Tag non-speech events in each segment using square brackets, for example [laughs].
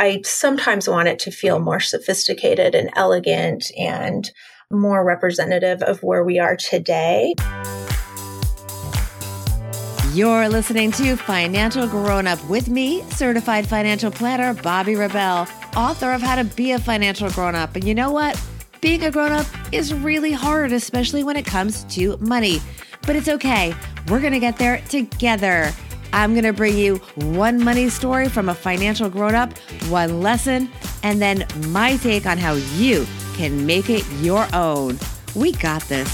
I sometimes want it to feel more sophisticated and elegant and more representative of where we are today. You're listening to Financial Grown Up with me, certified financial planner Bobbi Rebell, author of How to Be a Financial Grown Up. And you know what? Being a grown up is really hard, especially when it comes to money. But it's okay. We're going to get there together. I'm going to bring you one money story from a financial grown up, one lesson, and then my take on how you can make it your own. We got this.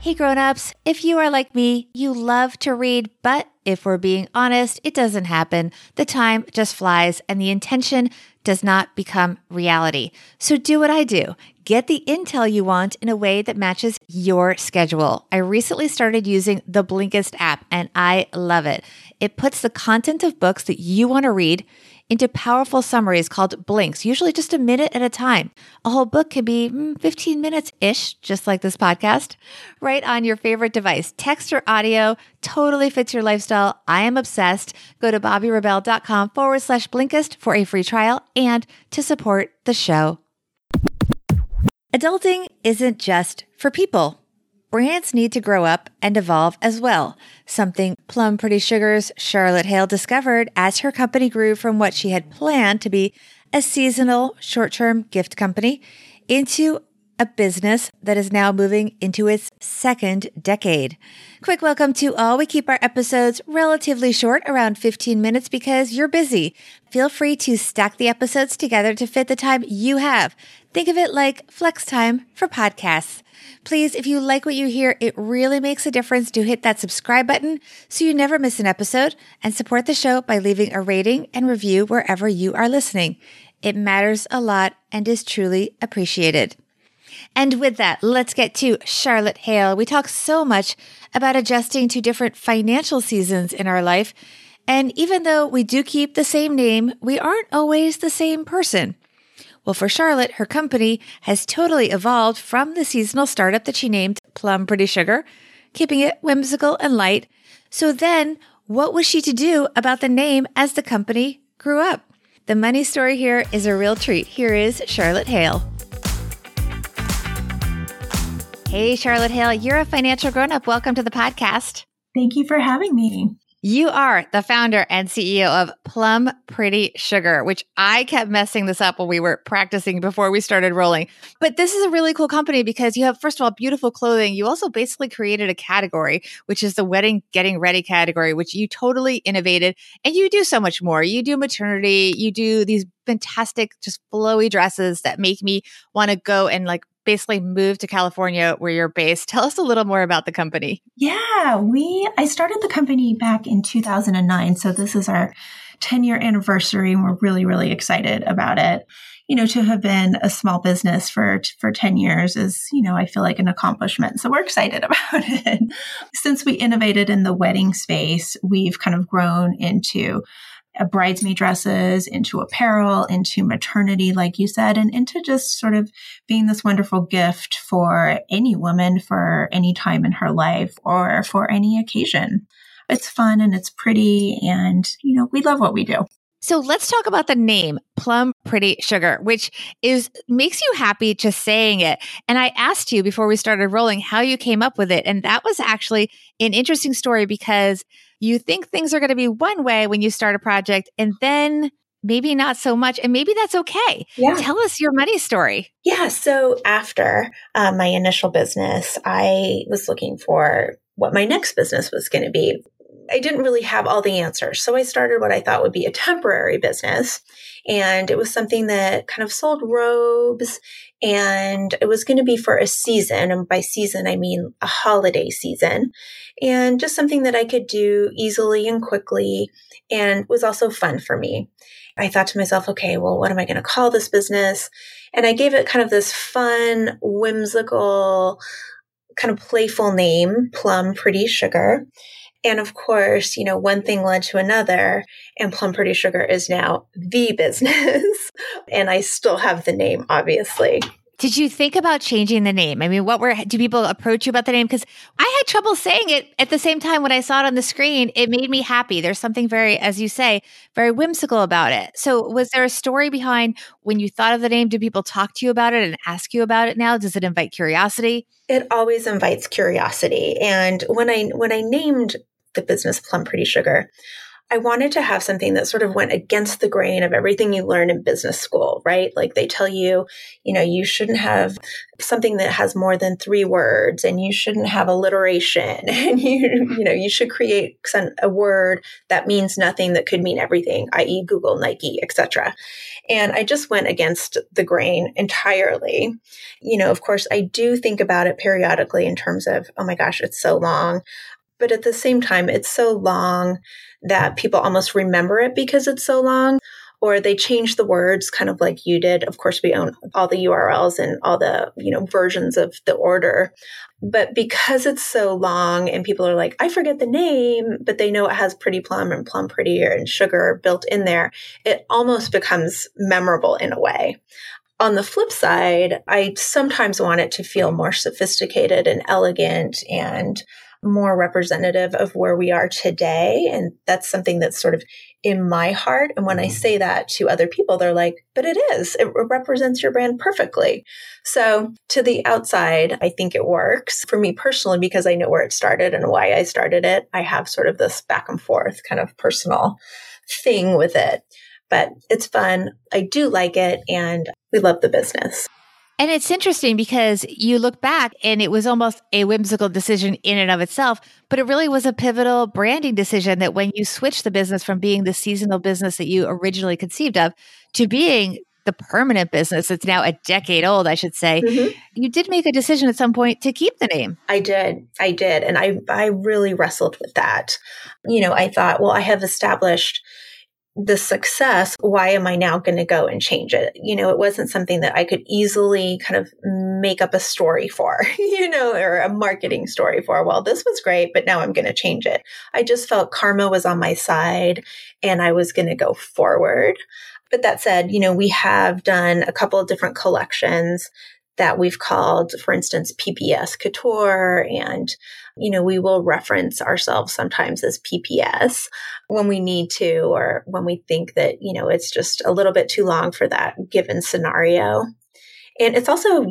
Hey grown-ups, if you are like me, you love to read, but if we're being honest, it doesn't happen. The time just flies and the intention does not become reality. So do what I do. Get the intel you want in a way that matches your schedule. I recently started using the Blinkist app and I love it. It puts the content of books that you want to read into powerful summaries called blinks, usually just a minute at a time. A whole book can be mm, 15 minutes ish, just like this podcast, right on your favorite device. Text or audio totally fits your lifestyle. I am obsessed. Go to bobbirebell.com forward slash blinkist for a free trial and to support the show. Adulting isn't just for people. Brands need to grow up and evolve as well, something Plum Pretty Sugar's Charlotte Hale discovered as her company grew from what she had planned to be a seasonal short term gift company into a business that is now moving into its second decade. Quick welcome to all. We keep our episodes relatively short, around 15 minutes, because you're busy. Feel free to stack the episodes together to fit the time you have. Think of it like flex time for podcasts. Please, if you like what you hear, it really makes a difference to hit that subscribe button so you never miss an episode and support the show by leaving a rating and review wherever you are listening. It matters a lot and is truly appreciated. And with that, let's get to Charlotte Hale. We talk so much about adjusting to different financial seasons in our life. And even though we do keep the same name, we aren't always the same person. Well, for Charlotte, her company has totally evolved from the seasonal startup that she named Plum Pretty Sugar, keeping it whimsical and light. So then, what was she to do about the name as the company grew up? The money story here is a real treat. Here is Charlotte Hale. Hey, Charlotte Hale, you're a financial grown up. Welcome to the podcast. Thank you for having me. You are the founder and CEO of Plum Pretty Sugar, which I kept messing this up when we were practicing before we started rolling. But this is a really cool company because you have, first of all, beautiful clothing. You also basically created a category, which is the wedding getting ready category, which you totally innovated. And you do so much more. You do maternity, you do these fantastic, just flowy dresses that make me want to go and like basically moved to California where you're based. [laughs] Tell us a little more about the company. Yeah, we I started the company back in 2009, so this is our 10 year anniversary and we're really really excited about it. You know, to have been a small business for for 10 years is, you know, I feel like an accomplishment. So we're excited [laughs] about it. Since we innovated in the wedding space, we've kind of grown into bridesmaid dresses, into apparel, into maternity, like you said, and into just sort of being this wonderful gift for any woman for any time in her life or for any occasion. It's fun and it's pretty, and you know, we love what we do. So let's talk about the name Plum Pretty Sugar, which is makes you happy just saying it. And I asked you before we started rolling how you came up with it. And that was actually an interesting story because you think things are going to be one way when you start a project and then maybe not so much and maybe that's okay yeah. tell us your money story yeah so after um, my initial business i was looking for what my next business was going to be I didn't really have all the answers. So I started what I thought would be a temporary business. And it was something that kind of sold robes and it was going to be for a season. And by season, I mean a holiday season and just something that I could do easily and quickly and was also fun for me. I thought to myself, okay, well, what am I going to call this business? And I gave it kind of this fun, whimsical, kind of playful name, Plum Pretty Sugar. And of course, you know, one thing led to another, and Plum Pretty Sugar is now the [laughs] business. and I still have the name, obviously. Did you think about changing the name? I mean, what were, do people approach you about the name? Because I had trouble saying it at the same time when I saw it on the screen. It made me happy. There's something very, as you say, very whimsical about it. So, was there a story behind when you thought of the name? Do people talk to you about it and ask you about it now? Does it invite curiosity? It always invites curiosity. And when I, when I named the business Plum Pretty Sugar, I wanted to have something that sort of went against the grain of everything you learn in business school, right? Like they tell you, you know, you shouldn't have something that has more than three words and you shouldn't have alliteration [laughs] and you, you know, you should create a word that means nothing that could mean everything, i.e. Google, Nike, etc. And I just went against the grain entirely. You know, of course, I do think about it periodically in terms of, oh my gosh, it's so long. But at the same time, it's so long that mm. people almost remember it because it's so long or they change the words kind of like you did. Of course, we own all the URLs and all the, you know, versions of the order. But because it's so long and people are like, I forget the name, but they know it has pretty plum and plum pretty and sugar built in there, it almost becomes memorable in a way. On the flip side, I sometimes want it to feel mm. more sophisticated and elegant and more representative of where we are today. And that's something that's sort of in my heart. And when I mm-hmm. say that to other people, they're like, but it is, it represents your brand perfectly. So to the outside, I think it works for me personally because I know where it started and why I started it. I have sort of this back and forth kind of personal thing with it, but it's fun. I do like it and we love the business. And it's interesting because you look back and it was almost a whimsical decision in and of itself, but it really was a pivotal branding decision that when you switched the business from being the seasonal business that you originally conceived of to being the permanent business it's now a decade old i should say mm-hmm. you did make a decision at some point to keep the name. I did. I did. And i i really wrestled with that. You know i thought well i have established the success, why am I now going to go and change it? You know, it wasn't something that I could easily kind of make up a story for, [laughs] you know, or a marketing story for. Well, this was great, but now I'm going to change it. I just felt karma was on my side and I was going to go forward. But that said, you know, we have done a couple of different collections that we've called, for instance, PPS Couture. And, you know, we will reference ourselves sometimes as PPS when we need to, or when we think that, you know, it's just a little bit too long for that given scenario. And it's also,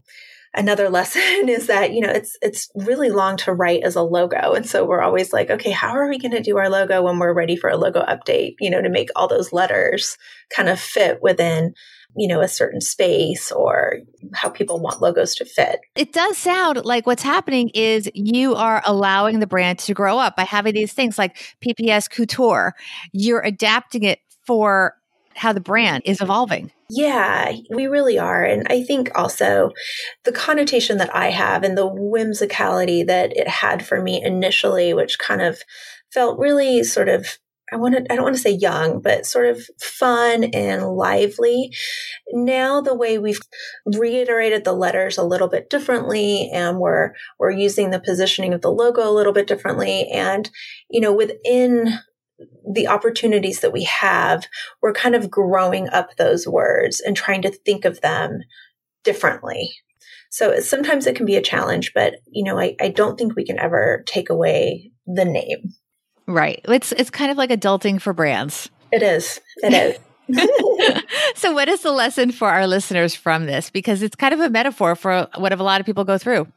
another [laughs] lesson is that you know it's it's really long to write as a logo and so we're always like okay how are we going to do our logo when we're ready for a logo update you know to make all those letters kind of fit within you know, a certain space or how people want logos to fit. It does sound like what's happening is you are allowing the brand to grow up by having these things like PPS Couture. You're adapting it for how the brand is evolving. Yeah, we really are. And I think also the connotation that I have and the whimsicality that it had for me initially, which kind of felt really sort of I want to, I don't want to say young, but sort of fun and lively. Now the way we've reiterated the letters a little bit differently and we're, we're using the positioning of the logo a little bit differently. And, you know, within the opportunities that we have, we're kind of growing up those words and trying to think of them differently. So sometimes it can be a challenge, but you know, I, I don't think we can ever take away the name. Right. It's it's kind of like adulting for brands. It is. It is. [laughs] [laughs] [laughs] so what is the lesson for our listeners from this? Because it's kind of a metaphor for what a lot of people go through.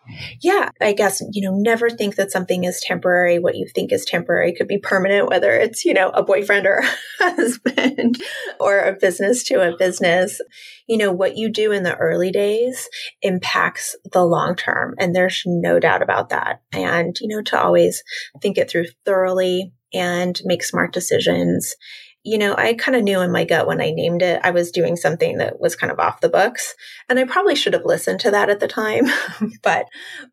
Yeah i guess you know never think that something is temporary. What you think is temporary could be permanent whether it's you know a boyfriend or [laughs] a husband or a business to a business. You know what you do in the early days impacts the long term and there's no doubt about that. And you know to always think it through thoroughly and make smart decisions you know, I kind of knew in my gut when I named it, I was doing something that was kind of off the books. And I probably should have listened to that at the time, [laughs] but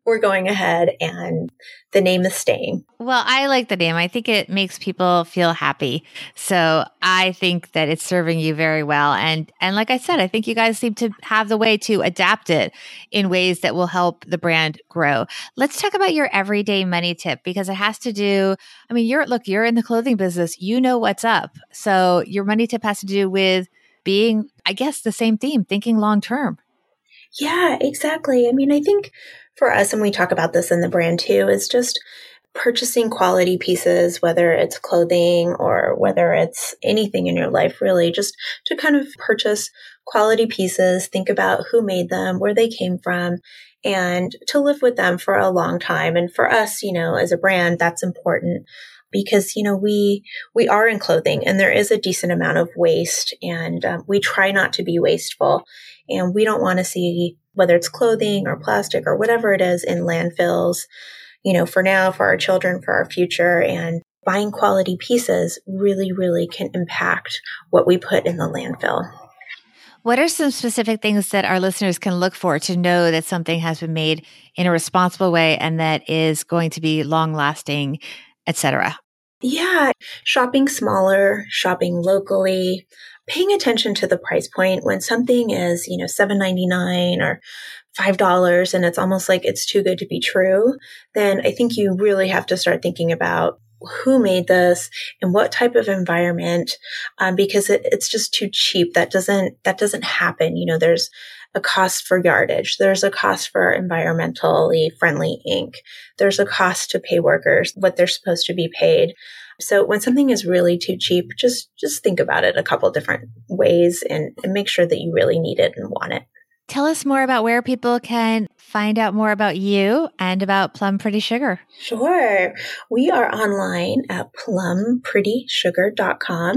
we're going ahead and the name is staying. Well, I like the name. I think it makes people feel happy. So I think that it's serving you very well. And and like I said, I think you guys seem to have the way to adapt it in ways that will help the brand grow. Let's talk about your everyday money tip because it has to do, I mean, you're look, you're in the clothing business. You know what's up. Your money tip has to do with being, I guess, the same theme, thinking long term. Yeah, exactly. I mean, I think for us, and we talk about this in the brand too, is just purchasing quality pieces, whether it's clothing or whether it's anything in your life, really, just to kind of purchase quality pieces, think about who made them, where they came from, and to live with them for a long time. And for us, you know, as a brand, that's important because you know we we are in clothing and there is a decent amount of waste and um, we try not to be wasteful and we don't want to see whether it's clothing or plastic or whatever it is in landfills you know for now for our children for our future and buying quality pieces really really can impact what we put in the landfill what are some specific things that our listeners can look for to know that something has been made in a responsible way and that is going to be long lasting, etc.? Yeah, shopping smaller, shopping locally, paying attention to the price point when something is, you know, 7.99 or $5 and it's almost like it's too good to be true, then I think you really have to start thinking about who made this and what type of environment um, because it, it's just too cheap. That doesn't that doesn't happen. You know there's a cost for yardage. There's a cost for environmentally friendly ink. There's a cost to pay workers what they're supposed to be paid. So when something is really too cheap just just think about it a couple different ways and, and make sure that you really need it and want it Tell us more about where people can find out more about you and about Plum Pretty Sugar. Sure. We are online at plumprettysugar.com.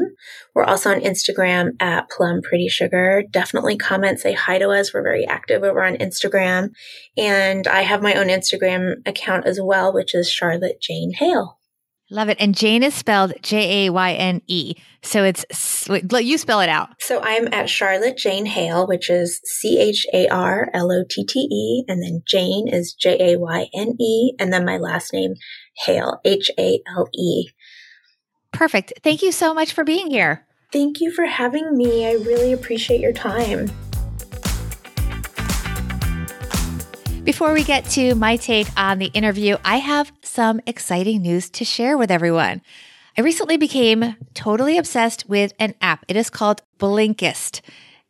We're also on Instagram at plumprettysugar. Definitely comment, say hi to us. We're very active over on Instagram. And I have my own Instagram account as well, which is Charlotte Jayne Hale. Love it. And Jayne is spelled J A Y N E. So it's, you spell it out. So I'm at Charlotte Jayne Hale, which is C H A R L O T T E. And then Jayne is J A Y N E. And then my last name, Hale, H A L E. Perfect. Thank you so much for being here. Thank you for having me. I really appreciate your time. Before we get to my take on the interview, I have some exciting news to share with everyone. I recently became totally obsessed with an app. It is called Blinkist.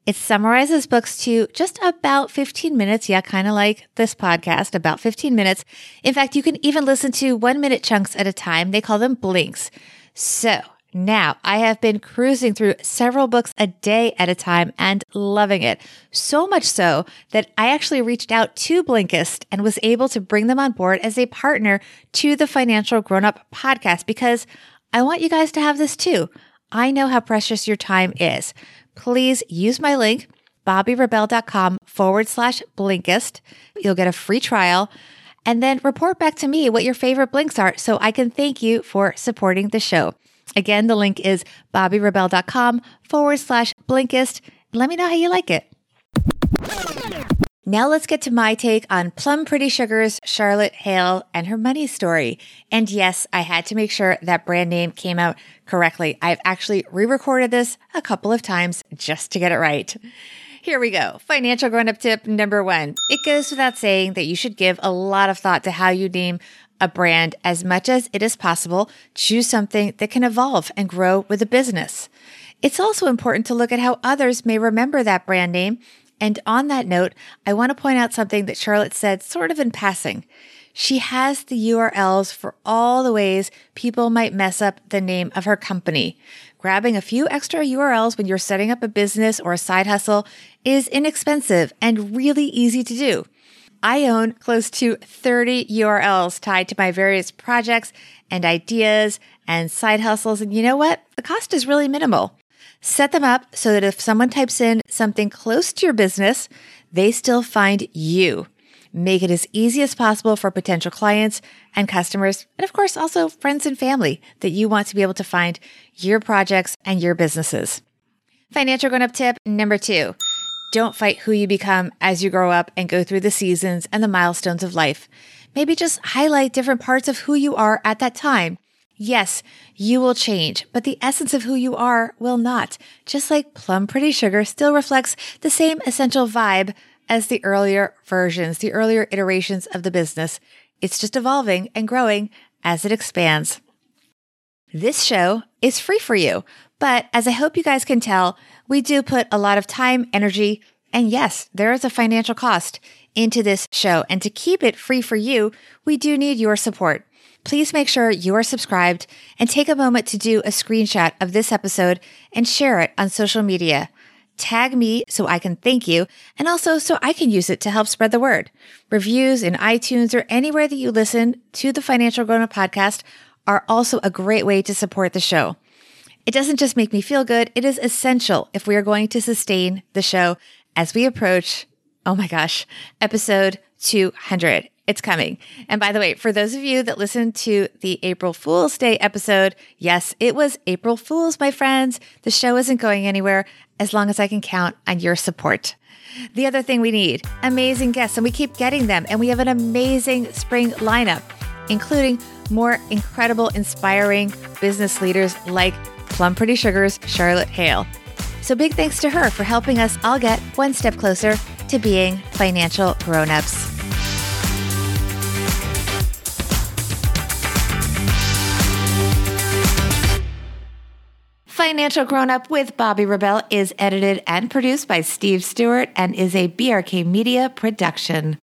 It summarizes books to just about 15 minutes. Yeah, kind of like this podcast, about 15 minutes. In fact, you can even listen to one minute chunks at a time. They call them blinks. So now, I have been cruising through several books a day at a time and loving it. So much so that I actually reached out to Blinkist and was able to bring them on board as a partner to the Financial Grown Up podcast because I want you guys to have this too. I know how precious your time is. Please use my link, bobbirebell.com forward slash Blinkist. You'll get a free trial and then report back to me what your favorite blinks are so I can thank you for supporting the show. Again, the link is bobbirebell.com forward slash Blinkist. Let me know how you like it. Now let's get to my take on Plum Pretty Sugar's Charlotte Hale and her money story. And yes, I had to make sure that brand name came out correctly. I've actually re-recorded this a couple of times just to get it right. Here we go. Financial grown up tip number one. It goes without saying that you should give a lot of thought to how you name a brand as much as it is possible, choose something that can evolve and grow with a business. It's also important to look at how others may remember that brand name. And on that note, I want to point out something that Charlotte said sort of in passing. She has the URLs for all the ways people might mess up the name of her company. Grabbing a few extra URLs when you're setting up a business or a side hustle is inexpensive and really easy to do. I own close to 30 URLs tied to my various projects and ideas and side hustles. And you know what? The cost is really minimal. Set them up so that if someone types in something close to your business, they still find you. Make it as easy as possible for potential clients and customers, and of course, also friends and family that you want to be able to find your projects and your businesses. Financial grown up tip number two don't fight who you become as you grow up and go through the seasons and the milestones of life. Maybe just highlight different parts of who you are at that time. Yes, you will change, but the essence of who you are will not. Just like Plum Pretty Sugar still reflects the same essential vibe as the earlier versions, the earlier iterations of the business. It's just evolving and growing as it expands. This show is free for you, but as I hope you guys can tell, we do put a lot of time, energy, And yes, there is a financial cost into this show. And to keep it free for you, we do need your support. Please make sure you are subscribed and take a moment to do a screenshot of this episode and share it on social media. Tag me so I can thank you and also so I can use it to help spread the word. Reviews in iTunes or anywhere that you listen to the Financial Grown Up podcast are also a great way to support the show. It doesn't just make me feel good, it is essential if we are going to sustain the show as we approach, oh my gosh, episode 200. It's coming. And by the way, for those of you that listened to the April Fool's Day episode, yes, it was April Fool's, my friends. The show isn't going anywhere as long as I can count on your support. The other thing we need amazing guests, and we keep getting them. And we have an amazing spring lineup, including more incredible, inspiring business leaders like Plum Pretty Sugars Charlotte Hale. So big thanks to her for helping us all get one step closer to being financial grown-ups. Financial Grown Up with Bobbi Rebell is edited and produced by Steve Stewart and is a BRK Media production.